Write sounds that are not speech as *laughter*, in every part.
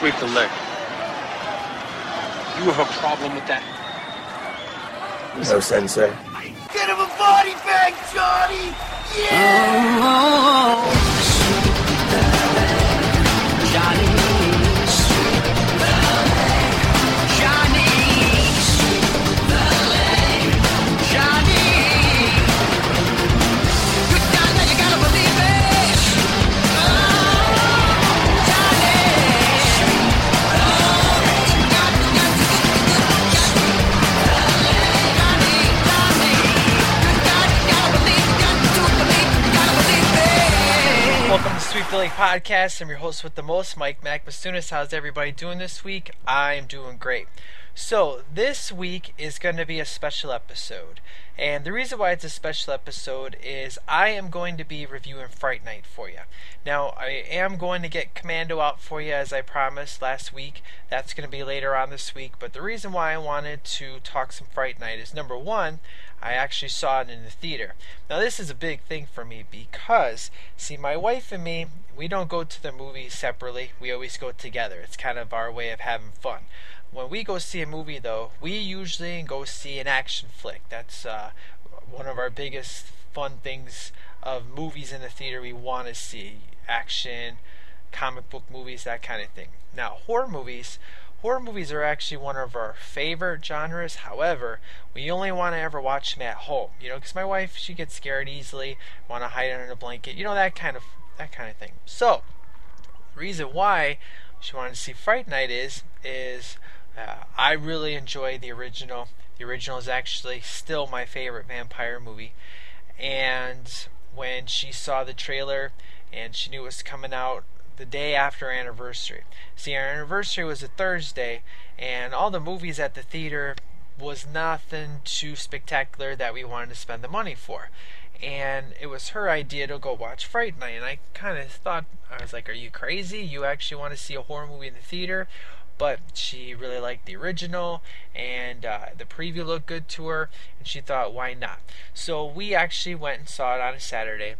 Sweep the leg. You have a problem with that? No, Sensei. Get him a body bag, Johnny! Yeah! Welcome to Sweet Billy Podcast. I'm your host with the most, Mike Mac. How's everybody doing this week? I'm doing great. So, this week is going to be a special episode. And the reason why it's a special episode is I am going to be reviewing Fright Night for you. Now, I am going to get Commando out for you as I promised last week. That's going to be later on this week. But the reason why I wanted to talk some Fright Night is number one, I actually saw it in the theater. Now, this is a big thing for me because, see, my wife and me, we don't go to the movies separately. We always go together. It's kind of our way of having fun. When we go see a movie, though, we usually go see an action flick. That's uh, one of our biggest fun things of movies in the theater we want to see action, comic book movies, that kind of thing. Now, horror movies horror movies are actually one of our favorite genres. However, we only want to ever watch them at home. You know, because my wife she gets scared easily, want to hide under a blanket. You know that kind of that kind of thing. So, the reason why she wanted to see Fright Night is is uh, I really enjoy the original. The original is actually still my favorite vampire movie. And when she saw the trailer and she knew it was coming out the day after our anniversary. See, our anniversary was a Thursday, and all the movies at the theater was nothing too spectacular that we wanted to spend the money for. And it was her idea to go watch Fright Night, and I kind of thought, I was like, Are you crazy? You actually want to see a horror movie in the theater? But she really liked the original, and uh, the preview looked good to her, and she thought, Why not? So we actually went and saw it on a Saturday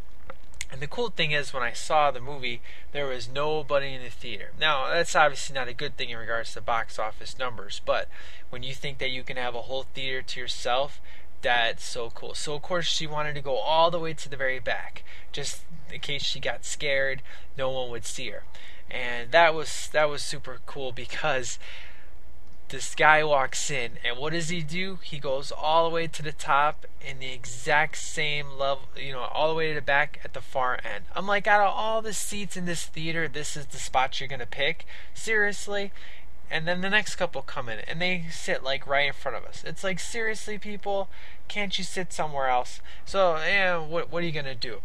and the cool thing is, when I saw the movie, there was nobody in the theater. Now, that's obviously not a good thing in regards to box office numbers, but when you think that you can have a whole theater to yourself, that's so cool. So, of course, she wanted to go all the way to the very back, just in case she got scared, no one would see her. And that was that was super cool because this guy walks in, and what does he do? He goes all the way to the top in the exact same level, you know, all the way to the back at the far end. I'm like, out of all the seats in this theater, this is the spot you're gonna pick? Seriously? And then the next couple come in, and they sit like right in front of us. It's like, seriously, people, can't you sit somewhere else? So, yeah, what what are you gonna do?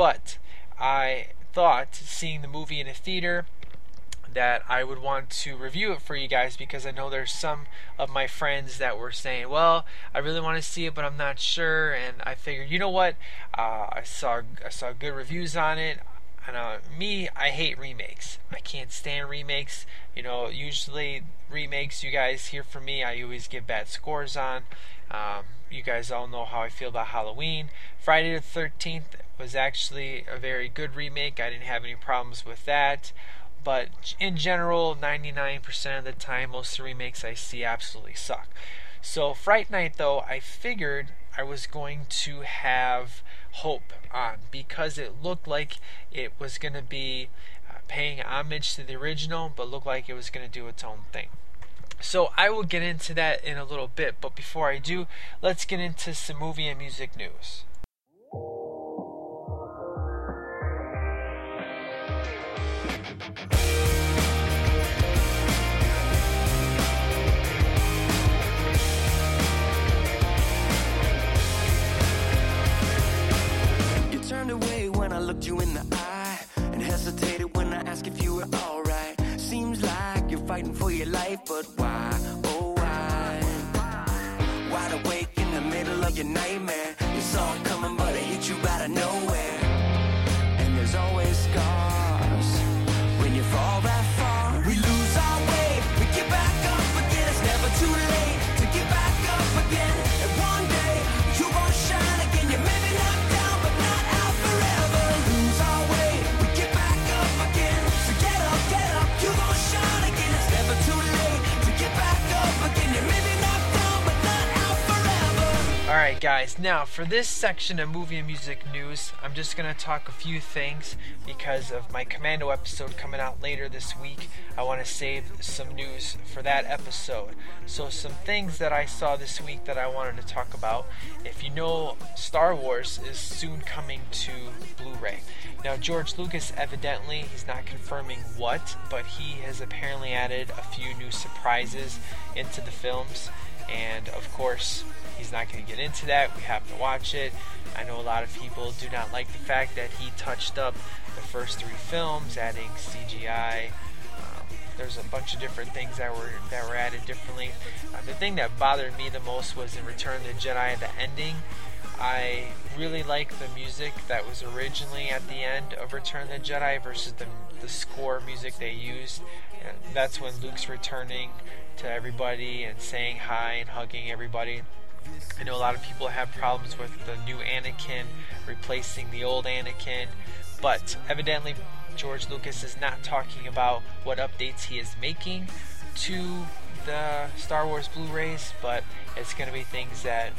but I thought seeing the movie in a theater that I would want to review it for you guys because I know there's some of my friends that were saying, "Well, I really want to see it, but I'm not sure." And I figured, you know what? Uh, I saw I saw good reviews on it. Me, I hate remakes. I can't stand remakes. You know, usually remakes, you guys hear from me, I always give bad scores on. Um, you guys all know how I feel about Halloween. Friday the 13th was actually a very good remake. I didn't have any problems with that but in general, 99% of the time, most of the remakes I see absolutely suck. So, Fright Night, though, I figured I was going to have hope on because it looked like it was going to be uh, paying homage to the original, but looked like it was going to do its own thing. So, I will get into that in a little bit, but before I do, let's get into some movie and music news. When I looked you in the eye and hesitated when I asked if you were alright. Seems like you're fighting for your life, but why? Oh, why? Wide awake in the middle of your nightmare. You saw it coming, but it hit you out of nowhere. Alright, guys, now for this section of movie and music news, I'm just going to talk a few things because of my Commando episode coming out later this week. I want to save some news for that episode. So, some things that I saw this week that I wanted to talk about. If you know, Star Wars is soon coming to Blu ray. Now, George Lucas evidently, he's not confirming what, but he has apparently added a few new surprises into the films. And of course, He's not going to get into that. We have to watch it. I know a lot of people do not like the fact that he touched up the first three films, adding CGI. Um, there's a bunch of different things that were that were added differently. Uh, the thing that bothered me the most was in Return of the Jedi, the ending. I really like the music that was originally at the end of Return of the Jedi versus the, the score music they used. And that's when Luke's returning to everybody and saying hi and hugging everybody. I know a lot of people have problems with the new Anakin replacing the old Anakin, but evidently George Lucas is not talking about what updates he is making to the Star Wars Blu-rays, but it's going to be things that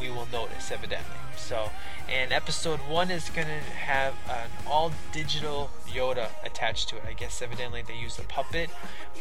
we will notice evidently. So, and episode one is going to have an all digital Yoda attached to it. I guess evidently they used a puppet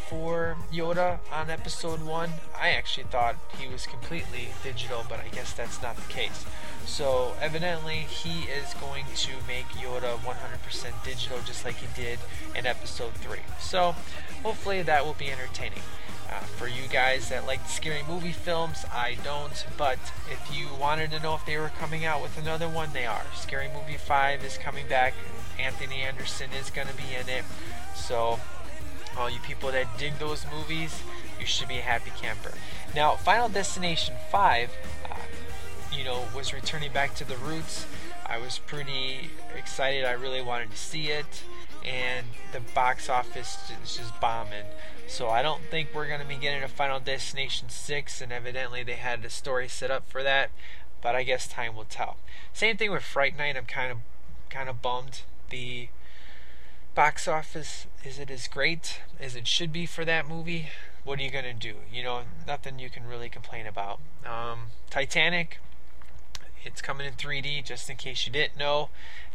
for Yoda on episode one. I actually thought he was completely digital, but I guess that's not the case. So, evidently, he is going to make Yoda 100% digital just like he did in episode 3. So, hopefully, that will be entertaining. Uh, for you guys that like scary movie films, I don't. But if you wanted to know if they were coming out with another one, they are. Scary Movie 5 is coming back. Anthony Anderson is going to be in it. So, all you people that dig those movies, you should be a happy camper. Now, Final Destination 5, uh, you know, was returning back to the roots. I was pretty excited. I really wanted to see it. And the box office is just bombing. So I don't think we're going to be getting a Final Destination 6, and evidently they had a story set up for that, but I guess time will tell. Same thing with Fright Night. I'm kind of kind of bummed. The box office is it as great as it should be for that movie? What are you going to do? You know, nothing you can really complain about. Um, Titanic, it's coming in 3D, just in case you didn't know.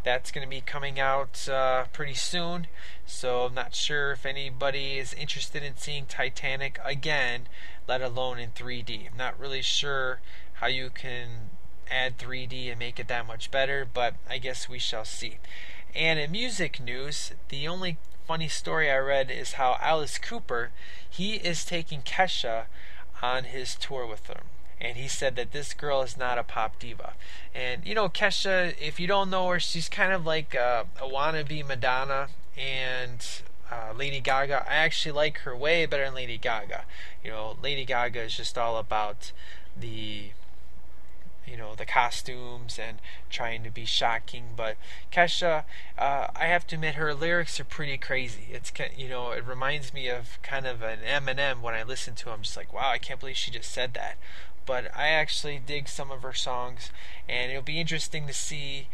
That's going to be coming out uh, pretty soon. So I'm not sure if anybody is interested in seeing Titanic again, let alone in 3D. I'm not really sure how you can add 3D and make it that much better, but I guess we shall see. And in music news, the only funny story I read is how Alice Cooper, he is taking Kesha on his tour with them and he said that this girl is not a pop diva. And you know, Kesha, if you don't know her, she's kind of like a, a wannabe Madonna and uh, Lady Gaga. I actually like her way better than Lady Gaga. You know, Lady Gaga is just all about the you know the costumes and trying to be shocking but kesha uh, i have to admit her lyrics are pretty crazy it's you know it reminds me of kind of an eminem when i listen to him I'm just like wow i can't believe she just said that but I actually dig some of her songs, and it'll be interesting to see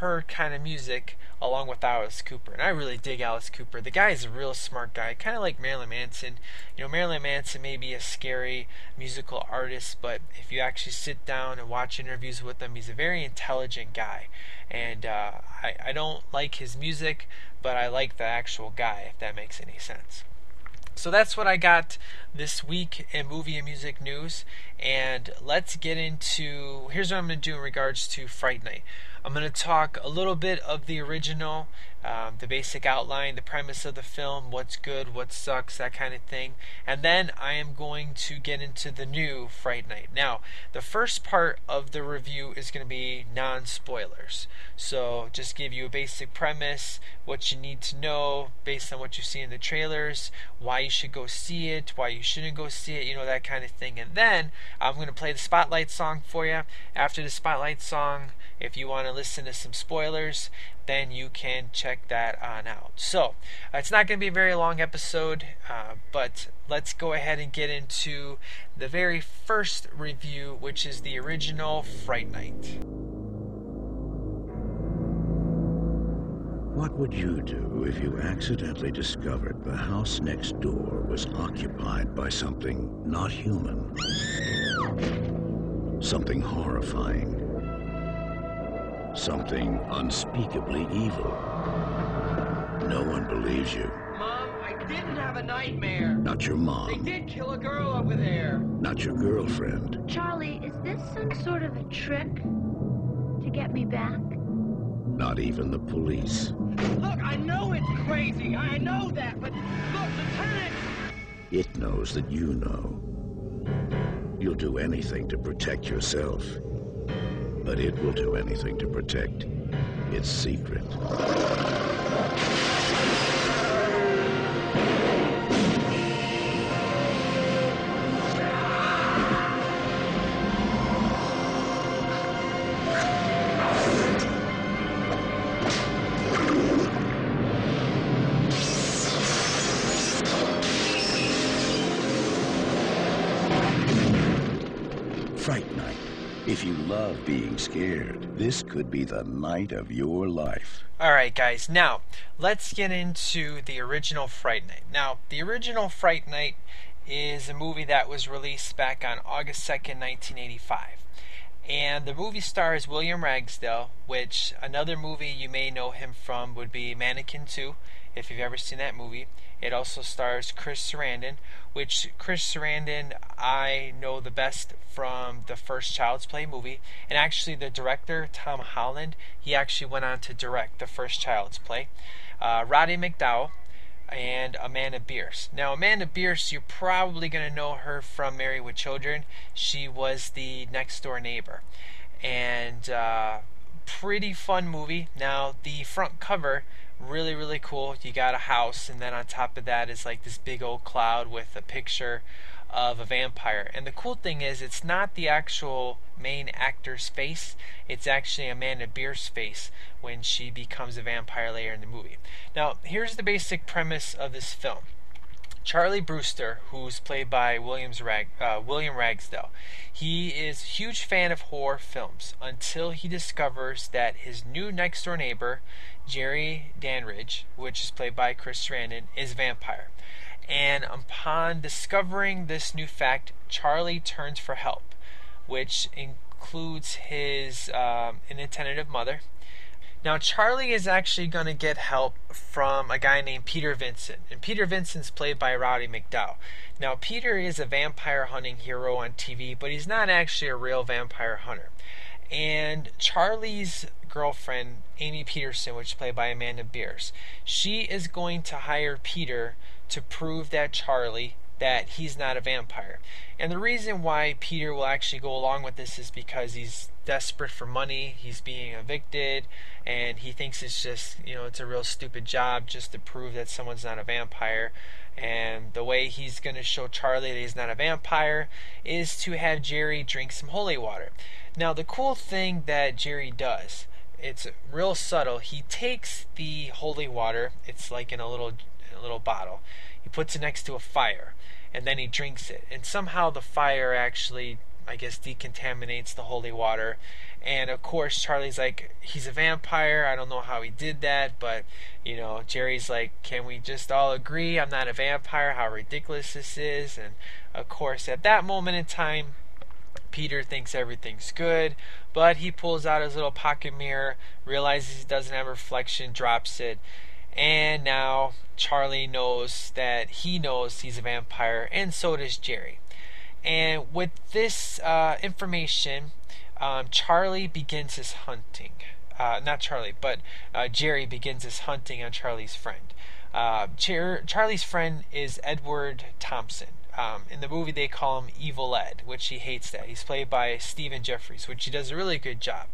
her kind of music along with Alice Cooper. And I really dig Alice Cooper. The guy is a real smart guy, kind of like Marilyn Manson. You know, Marilyn Manson may be a scary musical artist, but if you actually sit down and watch interviews with him, he's a very intelligent guy. And uh, I, I don't like his music, but I like the actual guy, if that makes any sense. So that's what I got this week in movie and music news. And let's get into here's what I'm going to do in regards to Fright Night. I'm going to talk a little bit of the original, um, the basic outline, the premise of the film, what's good, what sucks, that kind of thing. And then I am going to get into the new Fright Night. Now, the first part of the review is going to be non spoilers. So, just give you a basic premise, what you need to know based on what you see in the trailers, why you should go see it, why you shouldn't go see it, you know, that kind of thing. And then I'm going to play the Spotlight song for you. After the Spotlight song, if you want to listen to some spoilers, then you can check that on out. So, uh, it's not going to be a very long episode, uh, but let's go ahead and get into the very first review, which is the original Fright Night. What would you do if you accidentally discovered the house next door was occupied by something not human? Something horrifying. Something unspeakably evil. No one believes you. Mom, I didn't have a nightmare. Not your mom. They mom. did kill a girl over there. Not your girlfriend. Charlie, is this some sort of a trick to get me back? Not even the police. Look, I know it's crazy. I know that, but look, Lieutenant. It knows that you know. You'll do anything to protect yourself. But it will do anything to protect its secret. Love being scared, this could be the night of your life. Alright, guys, now let's get into the original Fright Night. Now, the original Fright Night is a movie that was released back on August 2nd, 1985. And the movie stars William Ragsdale, which another movie you may know him from would be Mannequin 2, if you've ever seen that movie. It also stars Chris Sarandon, which Chris Sarandon I know the best from the first Child's Play movie. And actually, the director, Tom Holland, he actually went on to direct the first Child's Play. Uh, Roddy McDowall, and Amanda Bearse. Now, Amanda Bearse, you're probably going to know her from Married with Children. She was the next door neighbor. And uh, pretty fun movie. Now, the front cover, really, really cool. You got a house, and then on top of that is like this big old cloud with a picture of a vampire. And the cool thing is, it's not the actual main actor's face, it's actually Amanda Bearse's face when she becomes a vampire later in the movie. Now, here's the basic premise of this film. Charlie Brewster, who's played by Williams Rag, uh, William Ragsdale, he is a huge fan of horror films until he discovers that his new next door neighbor, Jerry Dandrige, which is played by Chris Sarandon, is a vampire. And upon discovering this new fact, Charlie turns for help, which includes his um, inattentive mother. Now, Charlie is actually going to get help from a guy named Peter Vincent, and Peter Vincent's played by Roddy McDowall. Now, Peter is a vampire hunting hero on TV, but he's not actually a real vampire hunter. And Charlie's girlfriend, Amy Peterson, which is played by Amanda Bearse, she is going to hire Peter to prove that Charlie that he's not a vampire. And the reason why Peter will actually go along with this is because he's desperate for money, he's being evicted, and he thinks it's just, you know, it's a real stupid job just to prove that someone's not a vampire. And the way he's going to show Charlie that he's not a vampire is to have Jerry drink some holy water. Now, the cool thing that Jerry does, it's real subtle. He takes the holy water, it's like in a little a little bottle. He puts it next to a fire and then he drinks it. And somehow the fire actually I guess decontaminates the holy water. And of course Charlie's like he's a vampire. I don't know how he did that, but you know, Jerry's like, "Can we just all agree I'm not a vampire? How ridiculous this is." And of course, at that moment in time, Peter thinks everything's good, but he pulls out his little pocket mirror, realizes he doesn't have reflection, drops it, and now Charlie knows that he knows he's a vampire, and so does Jerry. And with this uh, information, um, Charlie begins his hunting. Uh, not Charlie, but uh, Jerry begins his hunting on Charlie's friend. Uh, Char- Charlie's friend is Edward Thompson. Um, in the movie, they call him Evil Ed, which he hates that. He's played by Stephen Geoffreys, which he does a really good job.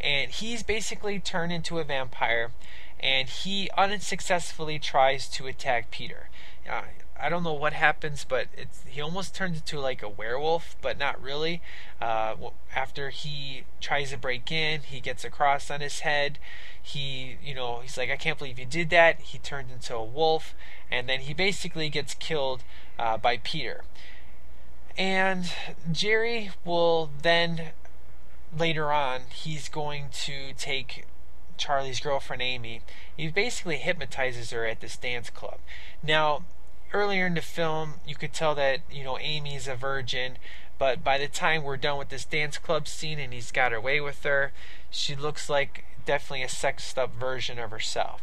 And he's basically turned into a vampire, and he unsuccessfully tries to attack Peter. Uh, I don't know what happens, but it's, he almost turns into like a werewolf, but not really. Uh, after he tries to break in, he gets a cross on his head. He, you know, he's like, I can't believe you did that. He turns into a wolf, and then he basically gets killed uh, by Peter. And Jerry will then, later on, he's going to take Charlie's girlfriend Amy. He basically hypnotizes her at this dance club. Now, earlier in the film, you could tell that you know Amy's a virgin, but by the time we're done with this dance club scene and he's got away with her, she looks like definitely a sexed up version of herself.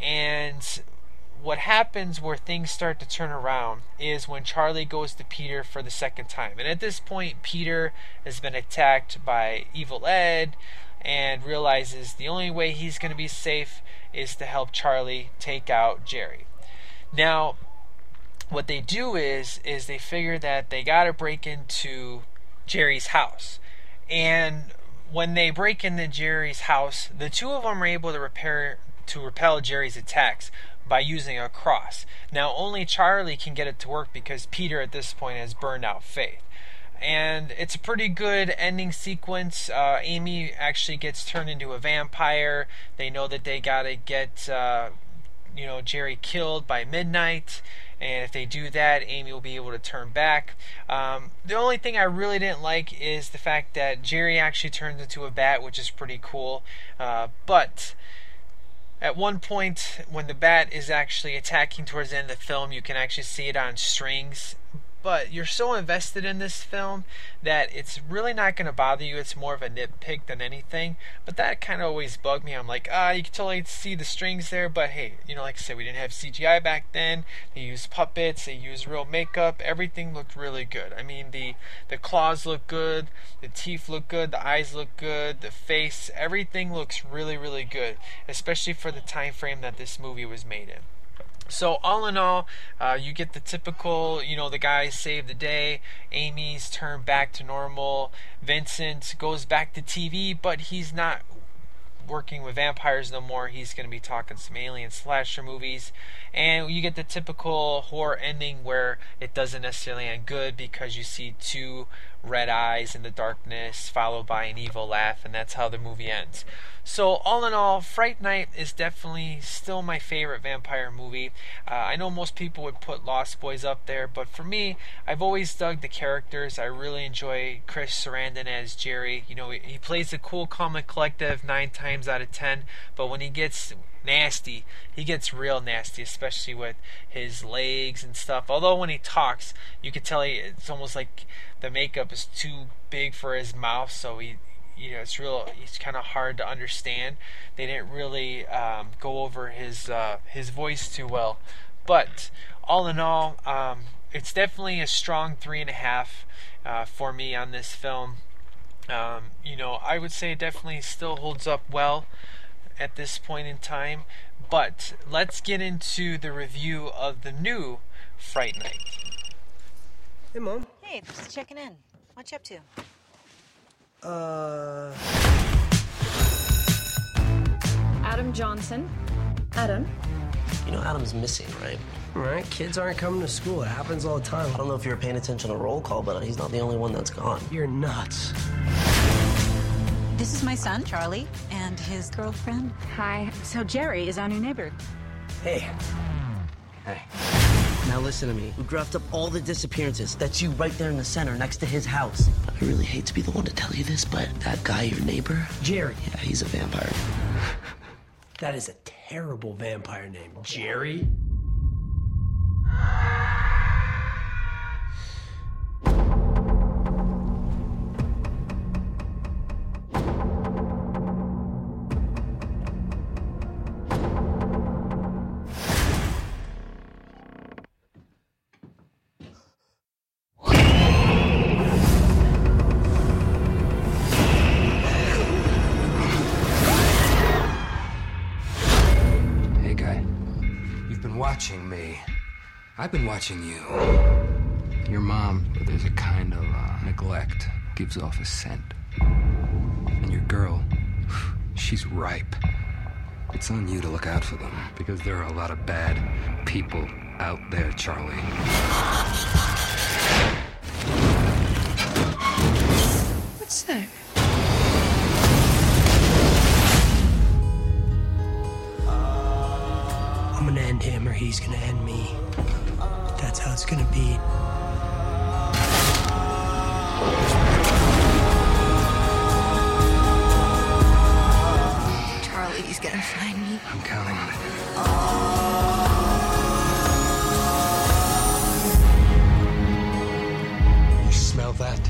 And what happens where things start to turn around is when Charlie goes to Peter for the second time. And at this point, Peter has been attacked by Evil Ed and realizes the only way he's going to be safe is to help Charlie take out Jerry. Now, what they do is is they figure that they got to break into Jerry's house. And when they break into Jerry's house, the two of them are able to repair to repel Jerry's attacks by using a cross. Now, only Charlie can get it to work because Peter at this point has burned out Faith. And it's a pretty good ending sequence. Uh, Amy actually gets turned into a vampire. They know that they gotta get, uh, you know, Jerry killed by midnight. And if they do that, Amy will be able to turn back. Um, the only thing I really didn't like is the fact that Jerry actually turns into a bat, which is pretty cool. Uh, but at one point, when the bat is actually attacking towards the end of the film, you can actually see it on strings but you're so invested in this film that it's really not going to bother you. It's more of a nitpick than anything. But that kind of always bugged me. I'm like, ah, you can totally see the strings there, but hey, you know, like I said, we didn't have CGI back then. They used puppets, they used real makeup. Everything looked really good. I mean, the the claws look good, the teeth look good, the eyes look good, the face, everything looks really, really good, especially for the time frame that this movie was made in. So all in all, uh, you get the typical, you know, the guys save the day. Amy's turned back to normal. Vincent goes back to TV, but he's not working with vampires no more. He's going to be talking some alien slasher movies. And you get the typical horror ending where it doesn't necessarily end good because you see two red eyes in the darkness followed by an evil laugh, and that's how the movie ends. So, all in all, Fright Night is definitely still my favorite vampire movie. Uh, I know most people would put Lost Boys up there, but for me, I've always dug the characters. I really enjoy Chris Sarandon as Jerry. You know, he plays the cool, calm, and collective nine times out of ten, but when he gets nasty. He gets real nasty, especially with his legs and stuff. Although when he talks, you can tell he, it's almost like the makeup is too big for his mouth, so he you know it's real it's kind of hard to understand they didn't really um, go over his uh, his voice too well but all in all um, it's definitely a strong three and a half uh, for me on this film um, you know i would say it definitely still holds up well at this point in time but let's get into the review of the new fright night hey mom hey just checking in what you up to uh. Adam Johnson. Adam. You know Adam's missing, right? Right. Kids aren't coming to school. It happens all the time. I don't know if you were paying attention to roll call, but he's not the only one that's gone. You're nuts. This is my son, Charlie, and his girlfriend. Hi. So Jerry is our new neighbor. Hey. Hey. Now listen to me. We graphed up all the disappearances. That's you right there in the center next to his house. I really hate to be the one to tell you this, but that guy, your neighbor? Jerry. Yeah, he's a vampire. *laughs* that is a terrible vampire name. Jerry? I've been watching you. Your mom, there's a kind of uh, neglect, gives off a scent. And your girl, she's ripe. It's on you to look out for them because there are a lot of bad people out there, Charlie. What's that? I'm gonna end him or he's gonna end me. That's how it's gonna be. Charlie, he's gonna find me. I'm counting on it. Oh. You smell that?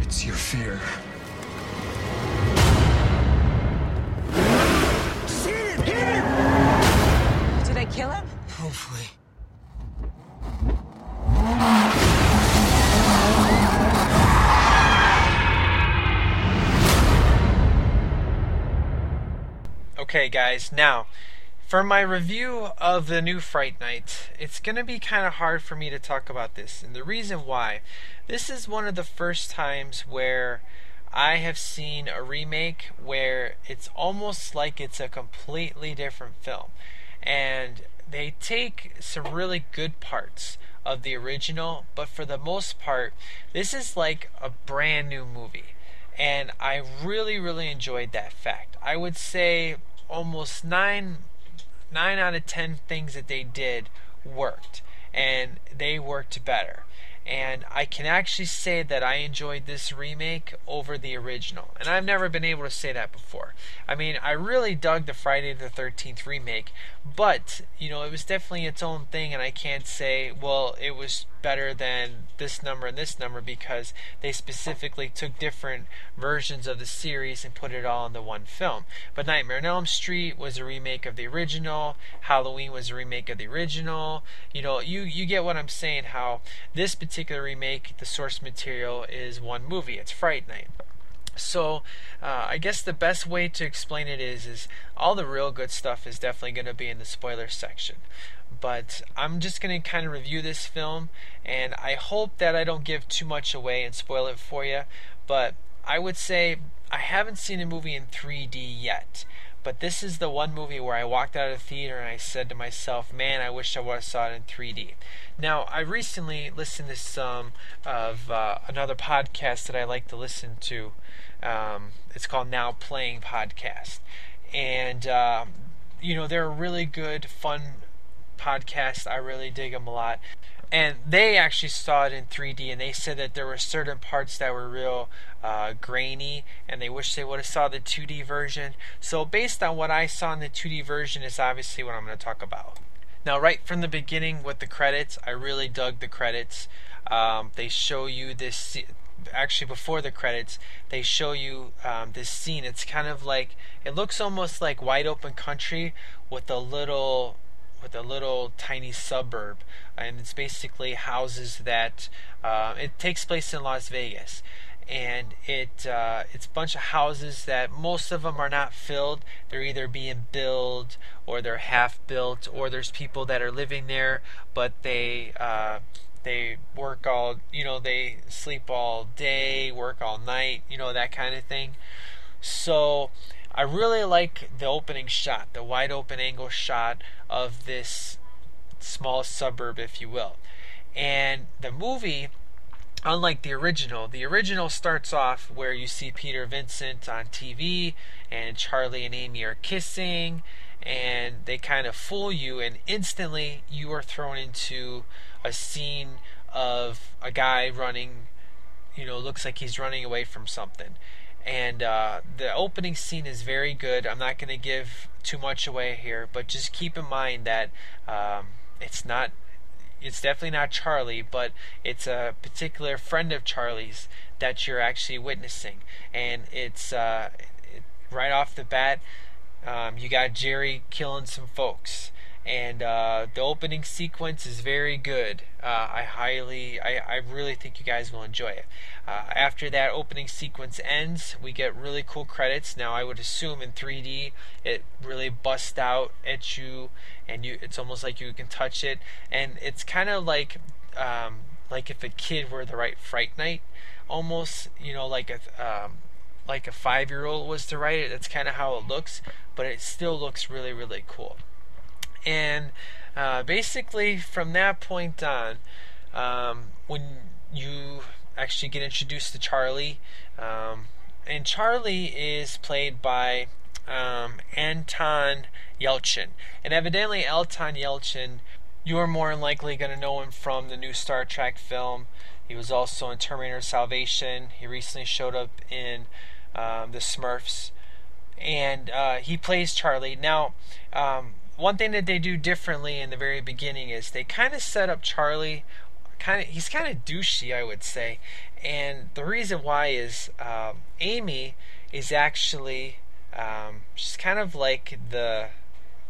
It's your fear. Him! Did I kill him? Hopefully. Okay, guys, now for my review of the new Fright Night, it's going to be kind of hard for me to talk about this. And the reason why, this is one of the first times where I have seen a remake where it's almost like it's a completely different film. And they take some really good parts of the original, but for the most part, this is like a brand new movie. And I really, really enjoyed that fact. I would say almost nine nine out of ten things that they did worked and they worked better and I can actually say that I enjoyed this remake over the original. And I've never been able to say that before. I mean, I really dug the Friday the 13th remake, but, you know, it was definitely its own thing, and I can't say, well, it was better than this number and this number because they specifically took different versions of the series and put it all into one film. But Nightmare on Elm Street was a remake of the original, Halloween was a remake of the original. You know, you you get what I'm saying how this particular remake, the source material is one movie. It's Fright Night. So, uh, I guess the best way to explain it is, is all the real good stuff is definitely going to be in the spoiler section but I'm just going to kind of review this film, and I hope that I don't give too much away and spoil it for you. But I would say I haven't seen a movie in 3D yet, but this is the one movie where I walked out of the theater and I said to myself, "Man, I wish I would have saw it in 3D." Now, I recently listened to some of uh, another podcast that I like to listen to. Um, it's called Now Playing Podcast, and uh, you know they're a really good, fun podcast. I really dig them a lot. And they actually saw it in 3D, and they said that there were certain parts that were real uh, grainy, and they wish they would have saw the 2D version. So, based on what I saw in the 2D version, is obviously what I'm going to talk about. Now, right from the beginning with the credits, I really dug the credits. Um, they show you this. Actually, before the credits, they show you um, this scene. It's kind of like it looks almost like wide open country with a little with a little tiny suburb, and it's basically houses that uh, it takes place in Las Vegas, and it uh, it's a bunch of houses that most of them are not filled. They're either being built or they're half built, or there's people that are living there, but they uh, they work all you know they sleep all day, work all night, you know that kind of thing. So I really like the opening shot, the wide open angle shot of this small suburb, if you will. And the movie, unlike the original, the original starts off where you see Peter Vincent on TV and Charlie and Amy are kissing and they kind of fool you and instantly you are thrown into a scene of a guy running you know looks like he's running away from something and uh, the opening scene is very good. I'm not going to give too much away here, but just keep in mind that um, it's not. It's definitely not Charlie, but it's a particular friend of Charlie's that you're actually witnessing, and it's uh, right off the bat. Um, you got Jerry killing some folks, and uh, the opening sequence is very good. Uh, I highly, I, I really think you guys will enjoy it. Uh, after that opening sequence ends, we get really cool credits. Now, I would assume in 3D, it really busts out at you, and you, it's almost like you can touch it, and it's kind of like, um, like if a kid were the right Fright Night, almost, you know, like a. Um, like a five year old was to write it. That's kind of how it looks, but it still looks really, really cool. And uh, basically, from that point on, um, when you actually get introduced to Charlie, um, and Charlie is played by um, Anton Yelchin. And evidently, Anton Yelchin, you are more than likely going to know him from the new Star Trek film. He was also in Terminator Salvation. He recently showed up in um, The Smurfs. And uh, he plays Charlie. Now, um, one thing that they do differently in the very beginning is they kind of set up Charlie kind of he's kind of douchey, I would say. And the reason why is um, Amy is actually um, she's kind of like the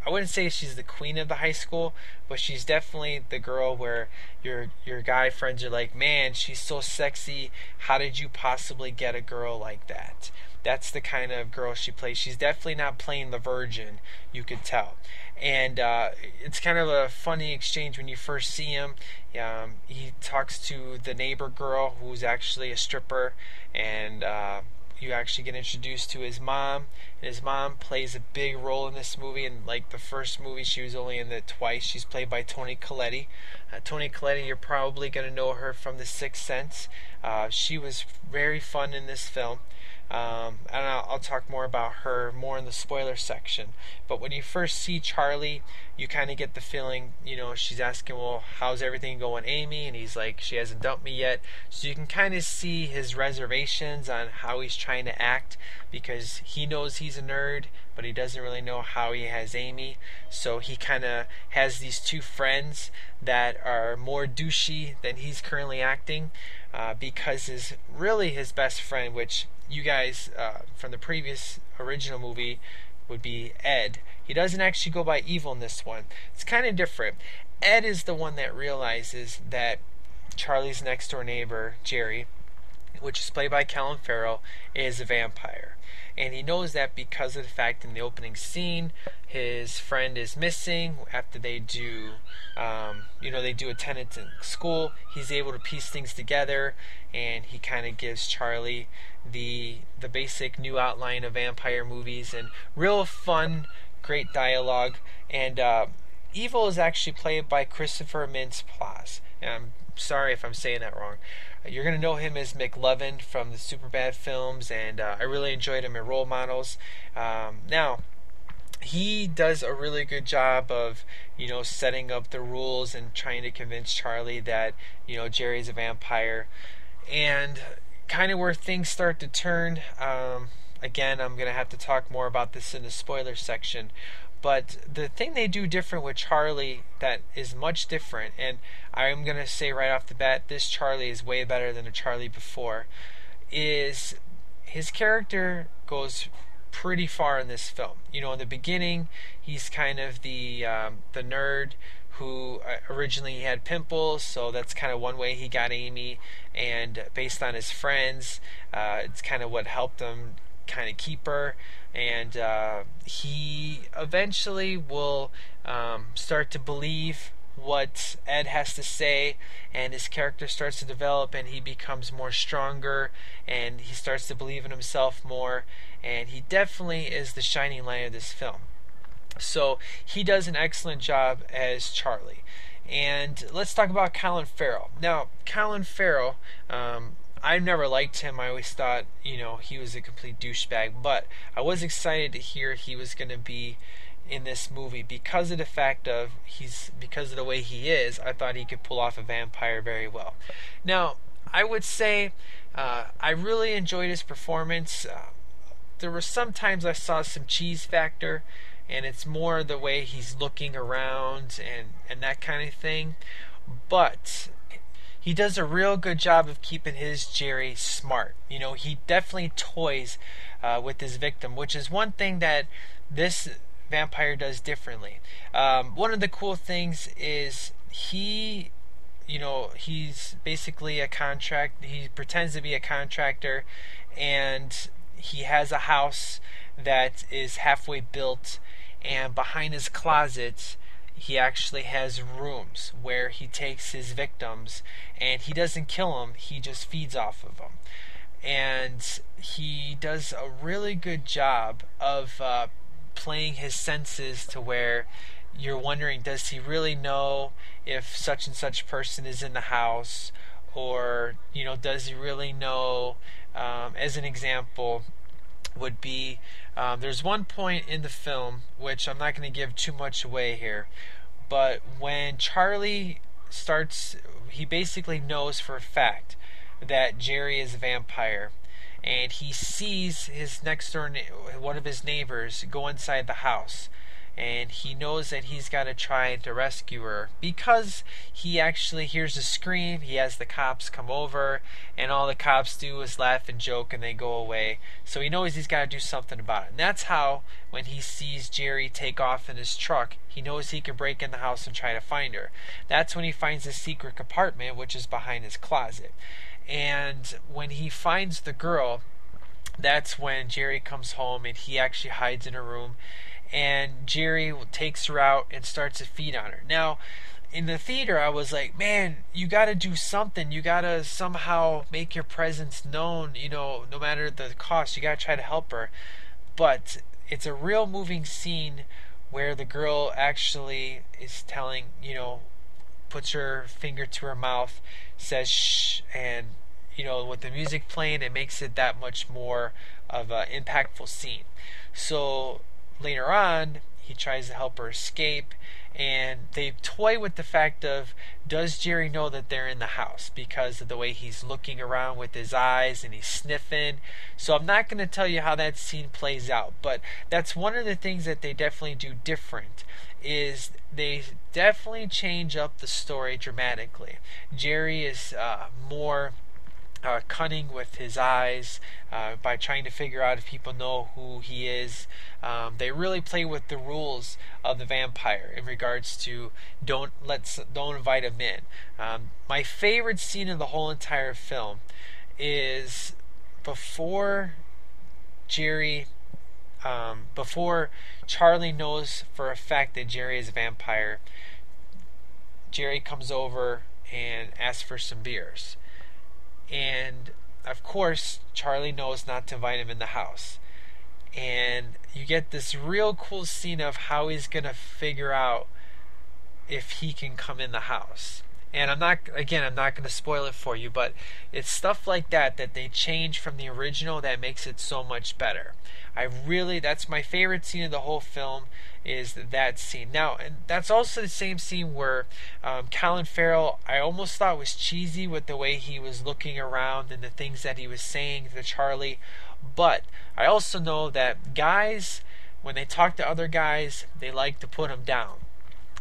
I wouldn't say she's the queen of the high school, but she's definitely the girl where your your guy friends are like, "Man, she's so sexy. How did you possibly get a girl like that?" That's the kind of girl she plays. She's definitely not playing the virgin, you could tell. And uh, it's kind of a funny exchange when you first see him. Um, he talks to the neighbor girl who's actually a stripper, and uh, you actually get introduced to his mom, and his mom plays a big role in this movie. And like the first movie, she was only in it twice. She's played by Toni Collette. Uh, Toni Collette, you're probably going to know her from The Sixth Sense. Uh, she was very fun in this film. Um, and I'll, I'll, talk more about her more in the spoiler section. But when you first see Charlie, you kind of get the feeling, you know, she's asking, well, how's everything going, Amy? And he's like, she hasn't dumped me yet. So you can kind of see his reservations on how he's trying to act because he knows he's a nerd, but he doesn't really know how he has Amy. So he kind of has these two friends that are more douchey than he's currently acting. Uh, because his really his best friend, which you guys uh, from the previous original movie would be Ed. He doesn't actually go by evil in this one. It's kind of different. Ed is the one that realizes that Charlie's next door neighbor, Jerry, which is played by Colin Farrell, is a vampire. And he knows that because of the fact in the opening scene, his friend is missing after they do, um, you know, they do attendance in school. He's able to piece things together, and he kind of gives Charlie the the basic new outline of vampire movies and real fun, great dialogue. And uh, Evil is actually played by Christopher Mintz-Plasse. I'm sorry if I'm saying that wrong. You're going to know him as McLovin from the Superbad films, and uh, I really enjoyed him in Role Models. Um, now, he does a really good job of, you know, setting up the rules and trying to convince Charlie that, you know, Jerry's a vampire. And kind of where things start to turn, um, again, I'm going to have to talk more about this in the spoiler section. But the thing they do different with Charlie that is much different, and I'm going to say right off the bat, this Charlie is way better than the Charlie before, is his character goes pretty far in this film. You know, in the beginning, he's kind of the um, the nerd who uh, originally had pimples, so that's kind of one way he got Amy. And based on his friends, uh, it's kind of what helped him kind of keeper, and uh, he eventually will um, start to believe what Ed has to say, and his character starts to develop, and he becomes more stronger, and he starts to believe in himself more, and he definitely is the shining light of this film. So he does an excellent job as Charlie. And let's talk about Colin Farrell. Now, Colin Farrell, um, I never liked him. I always thought, you know, he was a complete douchebag. But I was excited to hear he was going to be in this movie because of the fact of he's because of the way he is. I thought he could pull off a vampire very well. Now, I would say uh, I really enjoyed his performance. Uh, there were some times I saw some cheese factor, and it's more the way he's looking around and and that kind of thing. But he does a real good job of keeping his Jerry smart. You know, he definitely toys uh, with his victim, which is one thing that this vampire does differently. Um, one of the cool things is he, you know, he's basically a contract. He pretends to be a contractor, and he has a house that is halfway built, and behind his closet he actually has rooms where he takes his victims and he doesn't kill them, he just feeds off of them. And he does a really good job of uh, playing his senses to where you're wondering does he really know if such and such person is in the house or you know does he really know um, as an example would be um, there's one point in the film which I'm not going to give too much away here, but when Charlie starts, he basically knows for a fact that Jerry is a vampire, and he sees his next door one of his neighbors go inside the house, and he knows that he's got to try to rescue her because he actually hears a scream. He has the cops come over, and all the cops do is laugh and joke and they go away. So he knows he's got to do something about it. And that's how, when he sees Jerry take off in his truck, he knows he can break in the house and try to find her. That's when he finds the secret compartment, which is behind his closet. And when he finds the girl, that's when Jerry comes home and he actually hides in a room. And Jerry takes her out and starts to feed on her. Now, in the theater, I was like, man, you got to do something. You got to somehow make your presence known, you know, no matter the cost. You got to try to help her. But it's a real moving scene where the girl actually is telling, you know, puts her finger to her mouth, says shh, and you know, with the music playing, it makes it that much more of an impactful scene. So later on, he tries to help her escape, and they toy with the fact of does Jerry know that they're in the house because of the way he's looking around with his eyes and he's sniffing. So I'm not going to tell you how that scene plays out, but that's one of the things that they definitely do different is they definitely change up the story dramatically. Jerry is uh, more uh, cunning with his eyes uh, by trying to figure out if people know who he is. Um, they really play with the rules of the vampire in regards to don't let's don't invite him in. Um, my favorite scene in the whole entire film is before Jerry, um, before Charlie knows for a fact that Jerry is a vampire. Jerry comes over and asks for some beers and of course, Charlie knows not to invite him in the house. And you get this real cool scene of how he's going to figure out if he can come in the house. And I'm not, again, I'm not going to spoil it for you, but it's stuff like that that they change from the original that makes it so much better. I really, that's my favorite scene of the whole film is that scene. Now, and that's also the same scene where um, Colin Farrell, I almost thought was cheesy with the way he was looking around and the things that he was saying to Charlie. But I also know that guys, when they talk to other guys, they like to put them down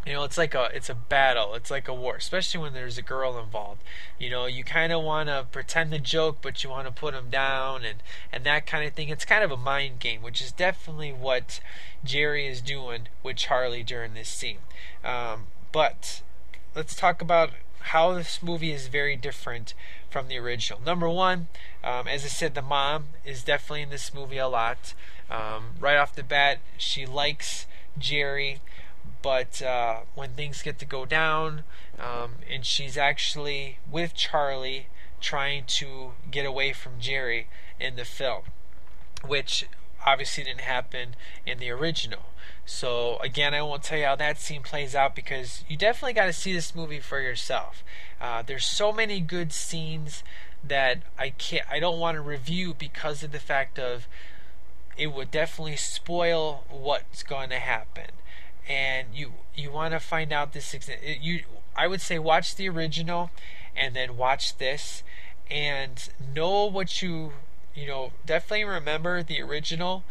you know it's like a it's a battle. It's like a war especially when there's a girl involved. You know you kind of want to pretend the joke but you want to put them down and and that kind of thing. It's kind of a mind game which is definitely what jerry is doing with charlie during this scene. Um, but let's talk about how this movie is very different from the original. Number one um, as i said the mom is definitely in this movie a lot. Um, right off the bat she likes jerry but uh, when things get to go down, um, and she's actually with Charlie trying to get away from Jerry in the film, which obviously didn't happen in the original. So again, I won't tell you how that scene plays out because you definitely got to see this movie for yourself. Uh, there's so many good scenes that I can't, I don't want to review because of the fact of it would definitely spoil what's going to happen and you you want to find out this you I would say watch the original and then watch this and know what you you know definitely remember the original.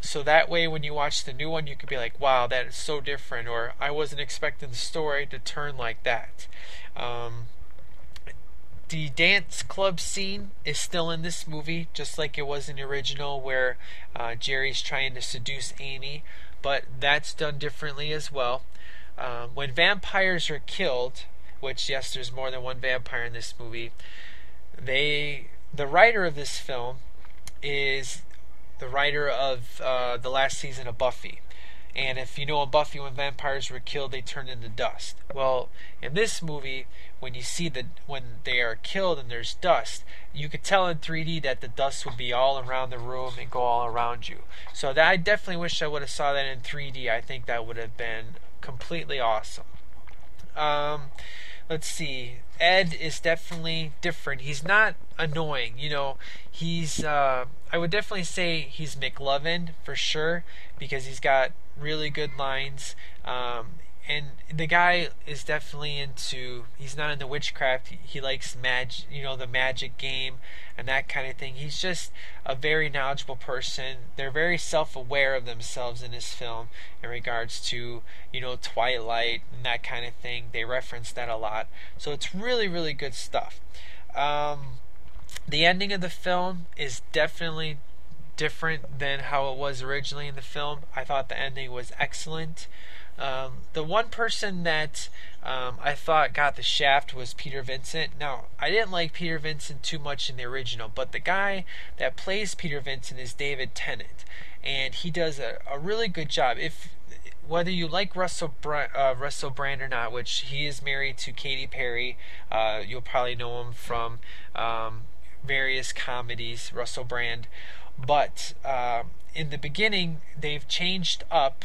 So that way when you watch the new one you could be like wow that is so different or I wasn't expecting the story to turn like that. Um, the dance club scene is still in this movie, just like it was in the original, where uh, Jerry's trying to seduce Amy but that's done differently as well. Um, when vampires are killed, which yes, there's more than one vampire in this movie. They, the writer of this film, is the writer of uh, the last season of Buffy. And if you know in Buffy, when vampires were killed, they turned into dust. Well, in this movie, when you see that when they are killed and there's dust, you could tell in 3D that the dust would be all around the room and go all around you. So that I definitely wish I would have saw that in 3D. I think that would have been completely awesome. Um, let's see. Ed is definitely different. He's not annoying. You know, he's. Uh, I would definitely say he's McLovin for sure because he's got really good lines. Um, and the guy is definitely into he's not into witchcraft he, likes magic you know the magic game and that kind of thing. He's just a very knowledgeable person. They're very self-aware of themselves in this film in regards to you know twilight and that kind of thing. They reference that a lot. So it's really really good stuff. Um, the ending of the film is definitely different than how it was originally in the film i thought the ending was excellent um, the one person that um, I thought got the shaft was Peter Vincent. Now, I didn't like Peter Vincent too much in the original, but the guy that plays Peter Vincent is David Tennant, and he does a, a really good job. If whether you like Russell uh, Russell Brand or not, which he is married to Katy Perry, uh, you'll probably know him from um, various comedies, Russell Brand. But uh, in the beginning, they've changed up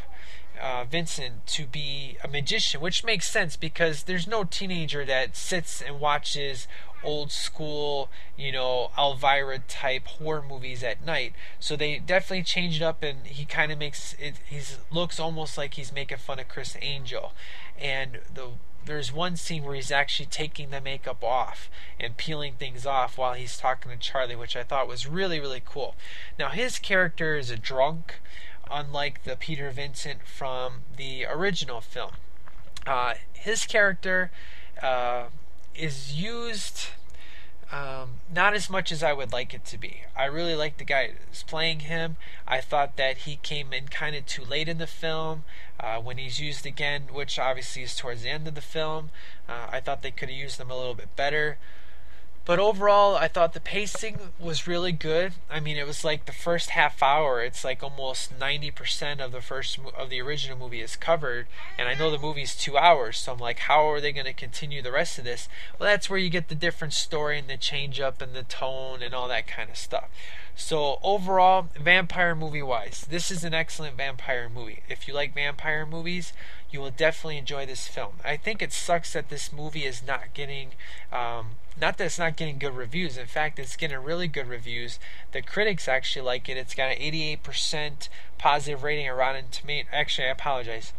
uh, Vincent to be a magician, which makes sense because there's no teenager that sits and watches old school, you know, Elvira type horror movies at night. So they definitely changed up, and he kind of makes it. He looks almost like he's making fun of Criss Angel, and the there's one scene where he's actually taking the makeup off and peeling things off while he's talking to Charlie, which I thought was really, really cool. Now, his character is a drunk unlike the Peter Vincent from the original film. Uh, his character uh, is used um, not as much as I would like it to be. I really like the guy who's playing him. I thought that he came in kind of too late in the film uh, when he's used again, which obviously is towards the end of the film. Uh, I thought they could have used him a little bit better. But overall, I thought the pacing was really good. I mean, it was like the first half hour. It's like almost ninety percent of the first of the original movie is covered, and I know the movie's two hours, so I'm like, how are they going to continue the rest of this? Well, that's where you get the different story and the change up and the tone and all that kind of stuff. So overall, vampire movie wise, this is an excellent vampire movie. If you like vampire movies, you will definitely enjoy this film. I think it sucks that this movie is not getting. Um, not that it's not getting good reviews. In fact, it's getting really good reviews. The critics actually like it. It's got an 88% positive rating on Rotten Tomatoes. Actually, I apologize.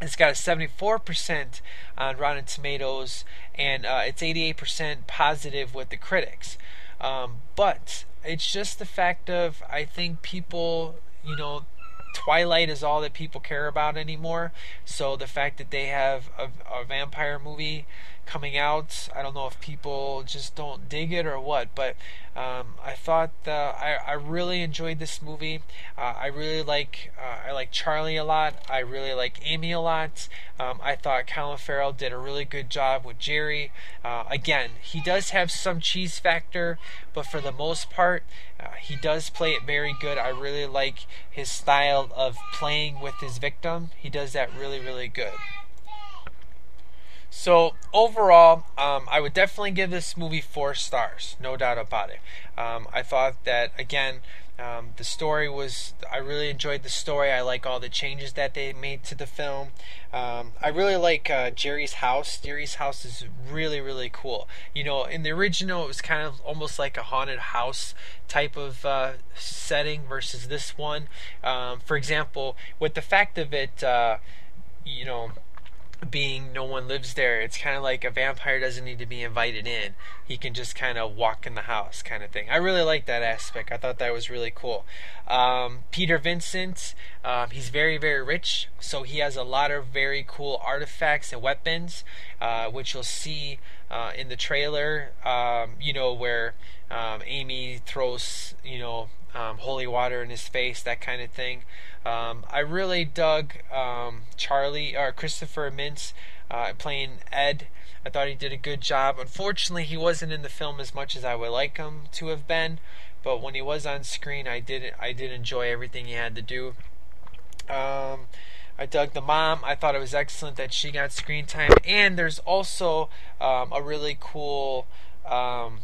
It's got a 74% on Rotten Tomatoes, and uh, it's 88% positive with the critics. Um, but it's just the fact of I think people, you know, Twilight is all that people care about anymore. So the fact that they have a, a vampire movie coming out. I don't know if people just don't dig it or what, but um, I thought uh, I, I really enjoyed this movie. Uh, I really like uh, I like Charlie a lot. I really like Amy a lot. Um, I thought Colin Farrell did a really good job with Jerry. Uh, again, he does have some cheese factor, but for the most part, uh, he does play it very good. I really like his style of playing with his victim. He does that really really good. So overall, um, I would definitely give this movie four stars, no doubt about it. Um, I thought that again, um, the story was. I really enjoyed the story. I like all the changes that they made to the film. Um, I really like uh, Jerry's house. Jerry's house is really really cool. You know, in the original, it was kind of almost like a haunted house type of uh, setting versus this one. Um, for example, with the fact of it, uh, you know being no one lives there, it's kind of like a vampire doesn't need to be invited in. He can just kind of walk in the house, kind of thing. I really like that aspect. I thought that was really cool. Um, Peter Vincent, um, he's very, very rich, so he has a lot of very cool artifacts and weapons, uh, which you'll see uh, in the trailer. Um, you know, where um, Amy throws, you know, um, holy water in his face, that kind of thing. Um, I really dug um, Charlie or Christopher Mintz uh, playing Ed. I thought he did a good job. Unfortunately, he wasn't in the film as much as I would like him to have been, but when he was on screen, I did I did enjoy everything he had to do. Um, I dug the mom. I thought it was excellent that she got screen time, and there's also um, a really cool um,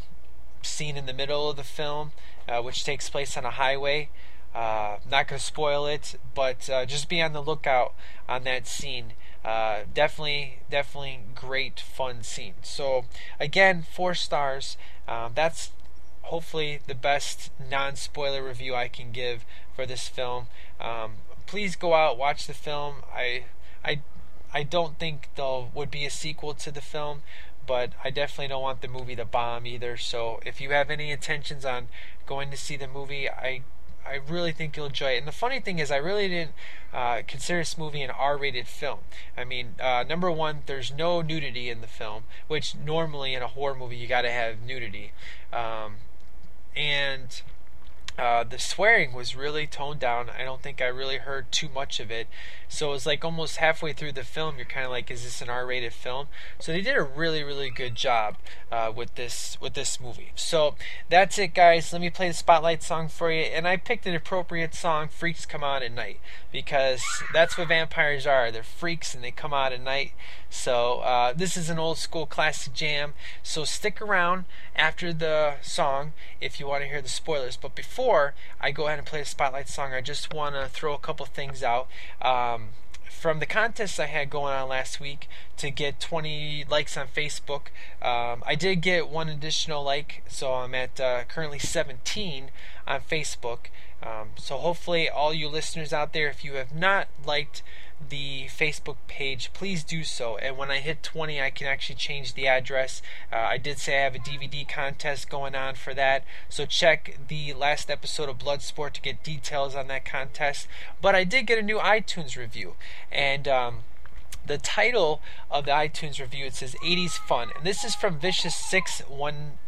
scene in the middle of the film, uh, which takes place on a highway. Uh, not going to spoil it, but uh, just be on the lookout on that scene. Uh, definitely, definitely great fun scene. So again, four stars. Um, that's hopefully the best non-spoiler review I can give for this film. Um, please go out watch the film. I I I don't think there would be a sequel to the film, but I definitely don't want the movie to bomb either. So if you have any intentions on going to see the movie, I I really think you'll enjoy it. And the funny thing is, I really didn't uh, consider this movie an R-rated film. I mean, uh, number one, there's no nudity in the film, which normally in a horror movie you got to have nudity, um, and uh, the swearing was really toned down. I don't think I really heard too much of it. So it was like almost halfway through the film, you're kind of like, is this an R-rated film? So they did a really, really good job uh, with this with this movie. So that's it, guys. Let me play the spotlight song for you, and I picked an appropriate song. Freaks come out at night because that's what vampires are. They're freaks and they come out at night. So uh, this is an old school classic jam. So stick around after the song if you want to hear the spoilers. But before I go ahead and play the spotlight song, I just want to throw a couple things out. Um, from the contest I had going on last week to get 20 likes on Facebook, um, I did get one additional like, so I'm at uh, currently 17 on Facebook. Um, so hopefully, all you listeners out there, if you have not liked the Facebook page, please do so. And when I hit 20, I can actually change the address. Uh, I did say I have a DVD contest going on for that, so check the last episode of Bloodsport to get details on that contest. But I did get a new iTunes review, and um, the title of the iTunes review it says 80s fun, and this is from Vicious 610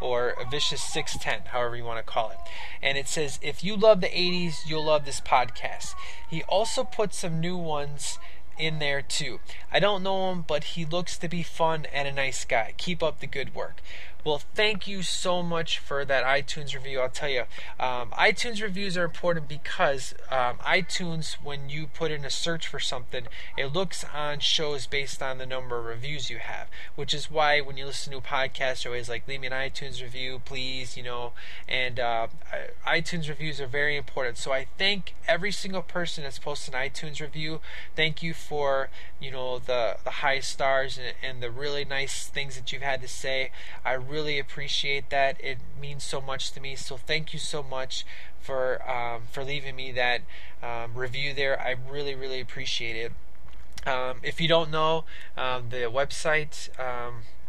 or Vicious 610, however you want to call it. And it says if you love the 80s, you'll love this podcast. He also put some new ones in there too. I don't know him, but he looks to be fun and a nice guy. Keep up the good work. Well, thank you so much for that iTunes review. I'll tell you, um, iTunes reviews are important because um, iTunes, when you put in a search for something, it looks on shows based on the number of reviews you have, which is why when you listen to a podcast, you're always like, leave me an iTunes review, please, you know. And uh, iTunes reviews are very important. So I thank every single person that's posted an iTunes review. Thank you for, you know, the, the high stars and, and the really nice things that you've had to say. I appreciate that. It means so much to me. So thank you so much for um, for leaving me that um, review there. I really really appreciate it. Um, if you don't know um, the website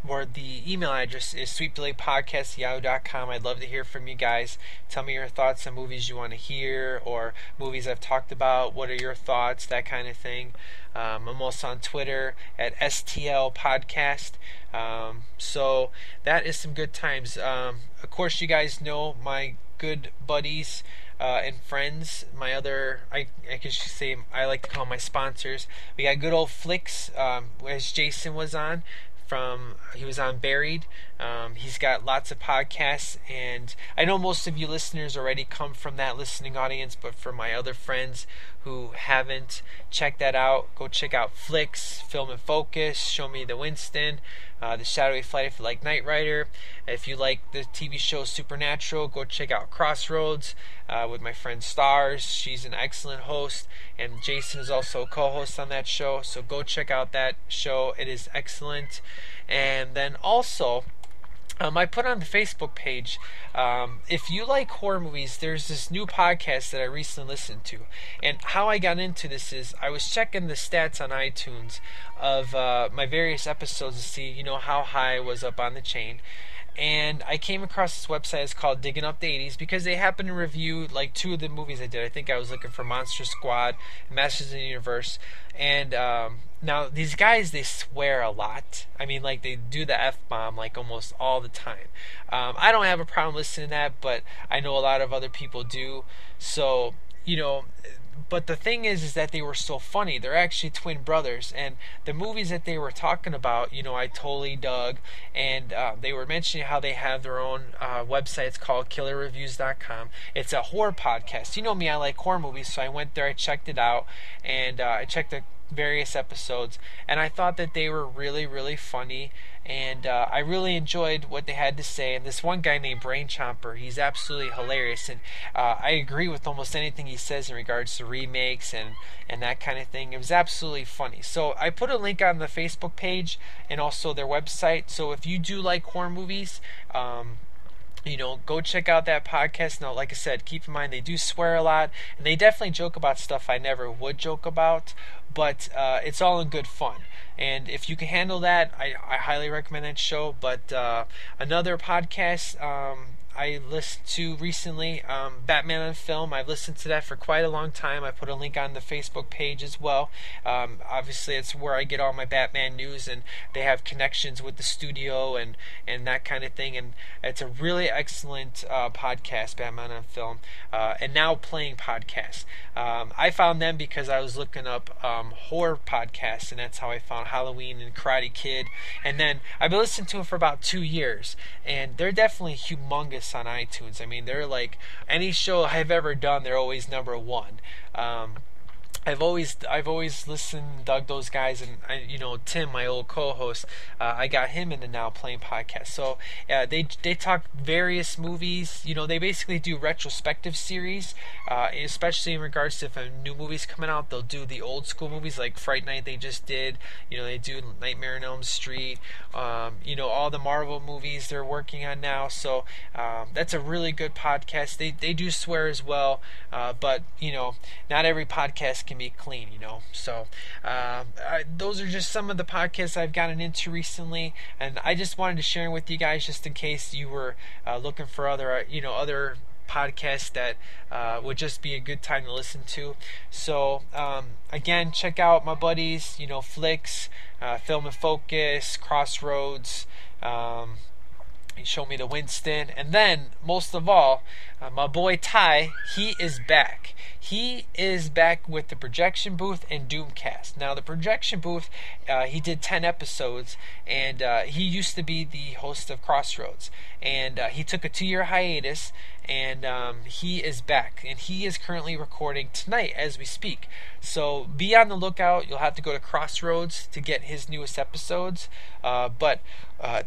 or the email address is sweetdelaypodcast.yahoo.com. I'd love to hear from you guys. Tell me your thoughts on movies you want to hear or movies I've talked about. What are your thoughts? That kind of thing. Um, I'm also on Twitter at STL Podcast. Um, so that is some good times. Um, of course, you guys know my good buddies. Uh, and friends, my other, I, I could say, I like to call my sponsors. We got good old Flicks, um, as Jason was on from he was on Buried. Um, he's got lots of podcasts, and I know most of you listeners already come from that listening audience. But for my other friends who haven't checked that out, go check out Flicks, Film and Focus, Show Me the Winston, uh, The Shadowy Flight if you like Knight Rider. If you like the TV show Supernatural, go check out Crossroads uh, with my friend Stars. She's an excellent host, and Jason is also a co-host on that show. So go check out that show; it is excellent. And then also. Um, I put on the Facebook page. Um, if you like horror movies, there's this new podcast that I recently listened to. And how I got into this is I was checking the stats on iTunes of uh, my various episodes to see, you know, how high I was up on the chain and I came across this website. It's called Digging Up the 80s because they happen to review like two of the movies I did. I think I was looking for Monster Squad, Masters of the Universe, and um, now these guys they swear a lot. I mean, like they do the f bomb like almost all the time. Um, I don't have a problem listening to that, but I know a lot of other people do. So you know but the thing is is that they were so funny they're actually twin brothers and the movies that they were talking about you know i totally dug and uh, they were mentioning how they have their own uh, website it's called killerreviews.com it's a horror podcast you know me i like horror movies so i went there i checked it out and uh, i checked the various episodes and i thought that they were really really funny and uh, I really enjoyed what they had to say. And this one guy named Brain Chomper, he's absolutely hilarious, and uh, I agree with almost anything he says in regards to remakes and and that kind of thing. It was absolutely funny. So I put a link on the Facebook page and also their website. So if you do like horror movies, um, you know, go check out that podcast. Now, like I said, keep in mind they do swear a lot, and they definitely joke about stuff I never would joke about, but uh, it's all in good fun. And if you can handle that, I, I highly recommend that show. But uh, another podcast um, I listened to recently, um, Batman on Film. I've listened to that for quite a long time. I put a link on the Facebook page as well. Um, obviously, it's where I get all my Batman news, and they have connections with the studio and, and that kind of thing. And it's a really excellent uh, podcast, Batman on Film, uh, and now playing podcasts. Um, I found them because I was looking up um, horror podcasts, and that's how I found Halloween and Karate Kid. And then I've been listening to them for about two years, and they're definitely humongous on iTunes. I mean, they're like any show I've ever done, they're always number one. Um, I've always I've always listened, dug those guys, and I, you know Tim, my old co-host, uh, I got him in the Now Playing podcast. So uh, they they talk various movies. You know, they basically do retrospective series, uh, especially in regards to if a new movie's coming out. They'll do the old school movies like Fright Night. They just did. You know, they do Nightmare on Elm Street. Um, you know, all the Marvel movies they're working on now. So um, that's a really good podcast. They they do swear as well, uh, but you know, not every podcast can can be clean, you know. So uh, I, those are just some of the podcasts I've gotten into recently, and I just wanted to share with you guys just in case you were uh, looking for other, uh, you know, other podcasts that uh, would just be a good time to listen to. So um, again, check out my buddies, you know, Flicks, uh, Film and Focus, Crossroads. Um, show me the Winston, and then most of all, uh, my boy Ty, he is back. He is back with the projection booth and Doomcast. Now, the projection booth, uh, he did 10 episodes, and uh, he used to be the host of Crossroads. And uh, he took a two year hiatus, and um, he is back. And he is currently recording tonight as we speak. So be on the lookout. You'll have to go to Crossroads to get his newest episodes. Uh, but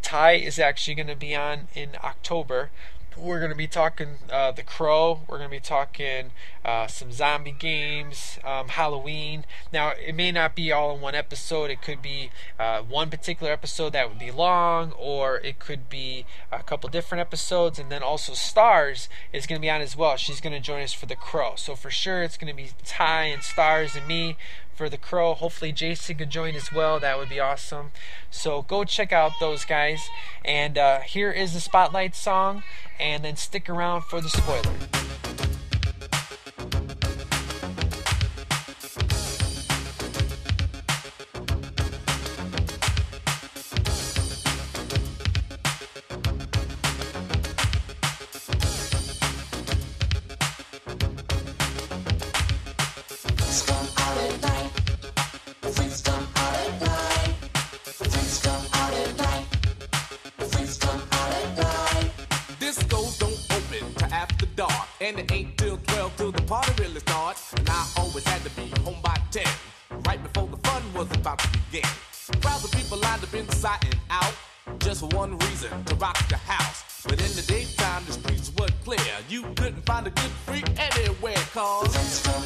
Ty is actually going to be on in October we're going to be talking uh, The Crow. We're going to be talking uh, some zombie games, um, Halloween. Now, it may not be all in one episode. It could be uh, one particular episode that would be long, or it could be a couple different episodes. And then also, Stars is going to be on as well. She's going to join us for The Crow. So, for sure, it's going to be Ty and Stars and me for the Crow. Hopefully, Jason could join as well. That would be awesome. So go check out those guys. And uh, here is the Spotlight song, and then stick around for the spoiler. Just for one reason, to rock the house. But in the daytime, the streets were clear. You couldn't find a good freak anywhere, cause...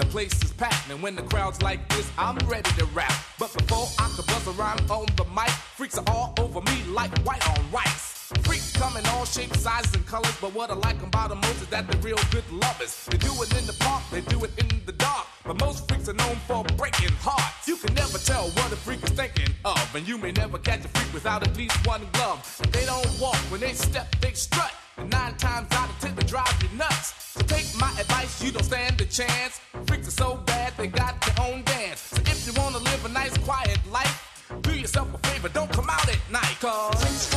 the place is packed, and when the crowd's like this, I'm ready to rap. But before I could buzz around on the mic, freaks are all over me like white on rice. Freaks come in all shapes, sizes, and colors, but what I like about them most is that they're real good lovers. They do it in the park, they do it in the but most freaks are known for breaking hearts. You can never tell what a freak is thinking of, and you may never catch a freak without at least one glove. They don't walk, when they step, they strut, and nine times out of ten they drive you nuts. So take my advice, you don't stand a chance. Freaks are so bad, they got their own dance. So if you wanna live a nice, quiet life, do yourself a favor, don't come out at night. Cause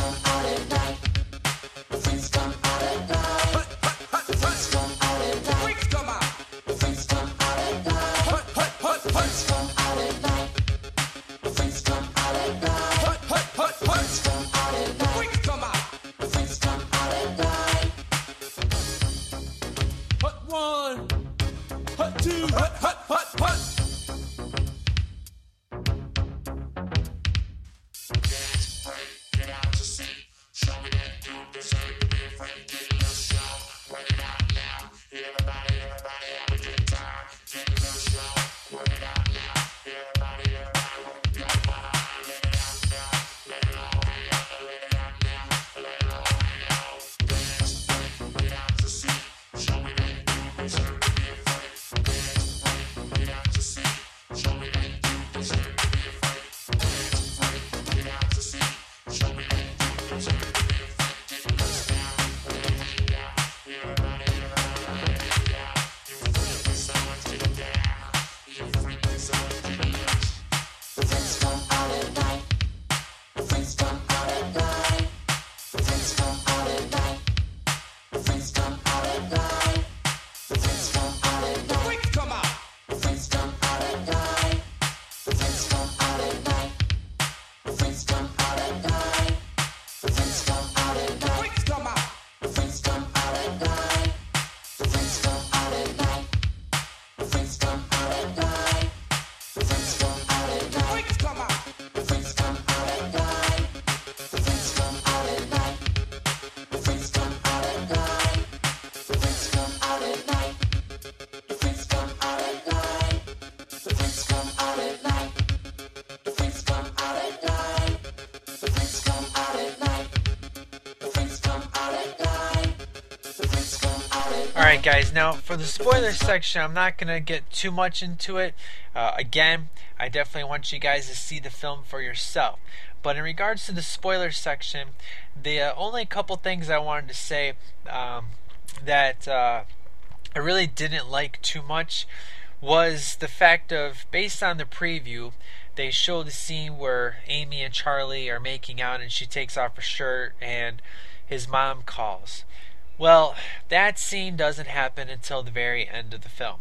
guys, now for the spoiler section, I'm not going to get too much into it. Uh, again, I definitely want you guys to see the film for yourself. But in regards to the spoiler section, the uh, only couple things I wanted to say um, that uh, I really didn't like too much was the fact of, based on the preview, they show the scene where Amy and Charlie are making out and she takes off her shirt and his mom calls. Well, that scene doesn't happen until the very end of the film.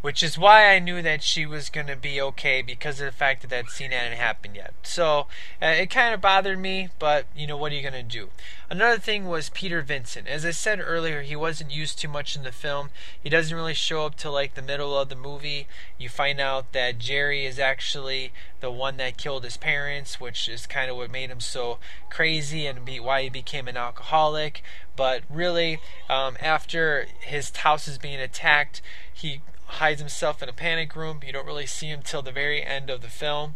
Which is why I knew that she was going to be okay because of the fact that that scene hadn't happened yet. So uh, it kind of bothered me, but you know, what are you going to do? Another thing was Peter Vincent. As I said earlier, he wasn't used too much in the film. He doesn't really show up till like the middle of the movie. You find out that Jerry is actually the one that killed his parents, which is kind of what made him so crazy and be, why he became an alcoholic. But really, um, after his house is being attacked, he hides himself in a panic room. You don't really see him till the very end of the film.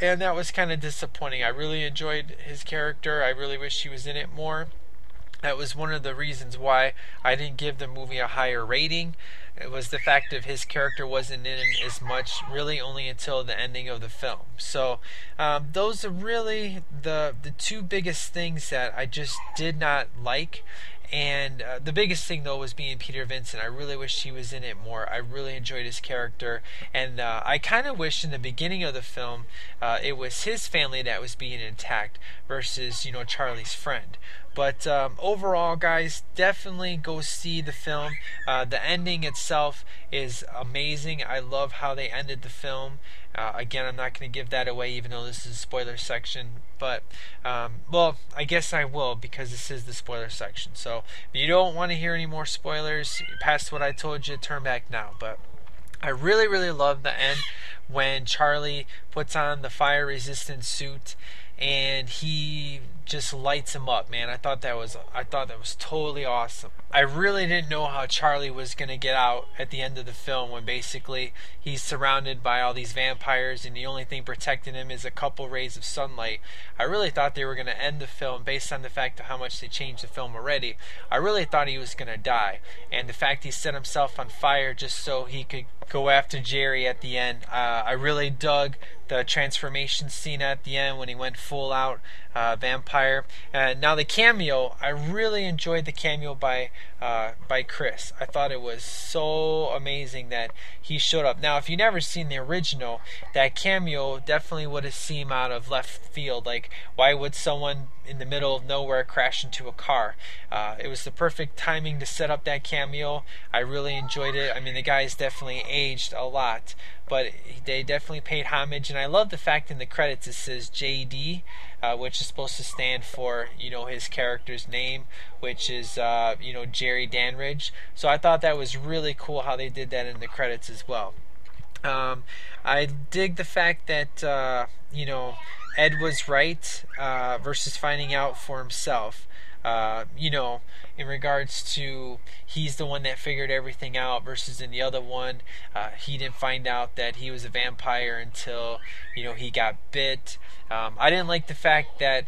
And that was kind of disappointing. I really enjoyed his character. I really wish he was in it more. That was one of the reasons why I didn't give the movie a higher rating. It was the fact of his character wasn't in as much, really only until the ending of the film. So um, those are really the the two biggest things that I just did not like. And uh, the biggest thing though was being Peter Vincent. I really wish he was in it more. I really enjoyed his character, and uh, I kind of wish in the beginning of the film uh, it was his family that was being attacked versus you know Charlie's friend. But um, overall, guys, definitely go see the film. Uh, the ending itself is amazing. I love how they ended the film. Uh, again, I'm not going to give that away, even though this is a spoiler section. But, um, well, I guess I will because this is the spoiler section. So, if you don't want to hear any more spoilers, past what I told you, turn back now. But I really, really love the end when Charlie puts on the fire resistant suit and he just lights him up, man. I thought that was I thought that was totally awesome. I really didn't know how Charlie was going to get out at the end of the film when basically he's surrounded by all these vampires and the only thing protecting him is a couple rays of sunlight. I really thought they were going to end the film based on the fact of how much they changed the film already. I really thought he was going to die, and the fact he set himself on fire just so he could go after Jerry at the end. Uh, I really dug the transformation scene at the end when he went full out uh, vampire. And now the cameo, I really enjoyed the cameo by uh, by Chris. I thought it was so amazing that he showed up. Now, if you never seen the original, that cameo definitely would have seemed out of left field. Like, why would someone in the middle of nowhere crash into a car? Uh, it was the perfect timing to set up that cameo. I really enjoyed it. I mean, the guy's definitely aged a lot, but they definitely paid homage. And I love the fact in the credits it says JD, uh, which is supposed to stand for you know his character's name, which is uh, you know Jerry Dandrige. So I thought that was really cool how they did that in the credits as well. Um, I dig the fact that uh, you know Ed was right uh, versus finding out for himself. Uh, you know, in regards to he's the one that figured everything out versus in the other one, uh, he didn't find out that he was a vampire until you know he got bit. Um, I didn't like the fact that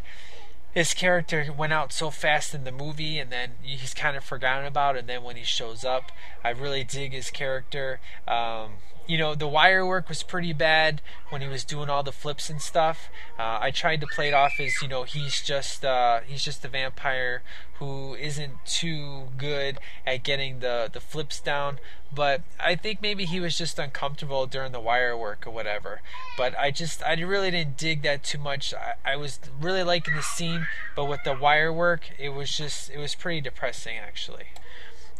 his character went out so fast in the movie and then he's kind of forgotten about and then when he shows up i really dig his character um, you know, the wire work was pretty bad when he was doing all the flips and stuff. Uh, I tried to play it off as you know he's just uh, he's just a vampire who isn't too good at getting the the flips down. But I think maybe he was just uncomfortable during the wire work or whatever. But I just I really didn't dig that too much. I, I was really liking the scene, but with the wire work, it was just it was pretty depressing actually.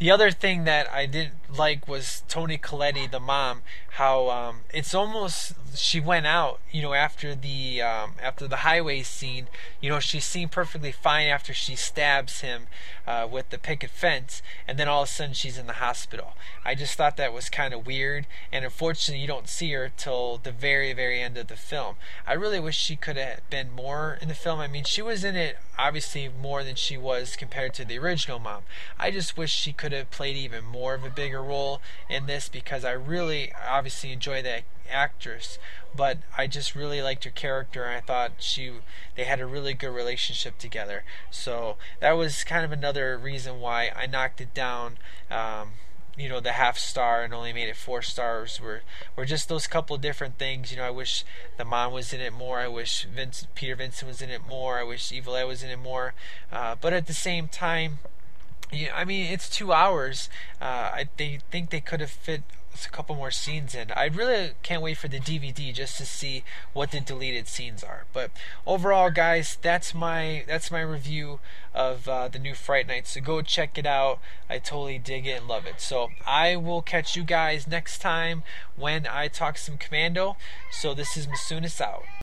The other thing that I didn't like was Toni Collette, the mom. How um, it's almost she went out, you know, after the um, after the highway scene. You know, she seemed perfectly fine after she stabs him uh, with the picket fence, and then all of a sudden she's in the hospital. I just thought that was kind of weird, and unfortunately, you don't see her till the very very end of the film. I really wish she could have been more in the film. I mean, she was in it obviously more than she was compared to the original mom. I just wish she could have played even more of a bigger role in this because I really obviously enjoy that actress, but I just really liked her character and I thought she they had a really good relationship together. So that was kind of another reason why I knocked it down. Um, you know the half star and only made it four stars were were just those couple different things you know i wish the mom was in it more i wish Vince, peter vincent was in it more i wish evil ed was in it more uh, but at the same time yeah, I mean, it's two hours. Uh, I they think they could have fit a couple more scenes in. I really can't wait for the DVD just to see what the deleted scenes are. But overall, guys, that's my that's my review of uh, the new Fright Night. So go check it out. I totally dig it and love it. So I will catch you guys next time when I talk some Commando. So this is Masunis out.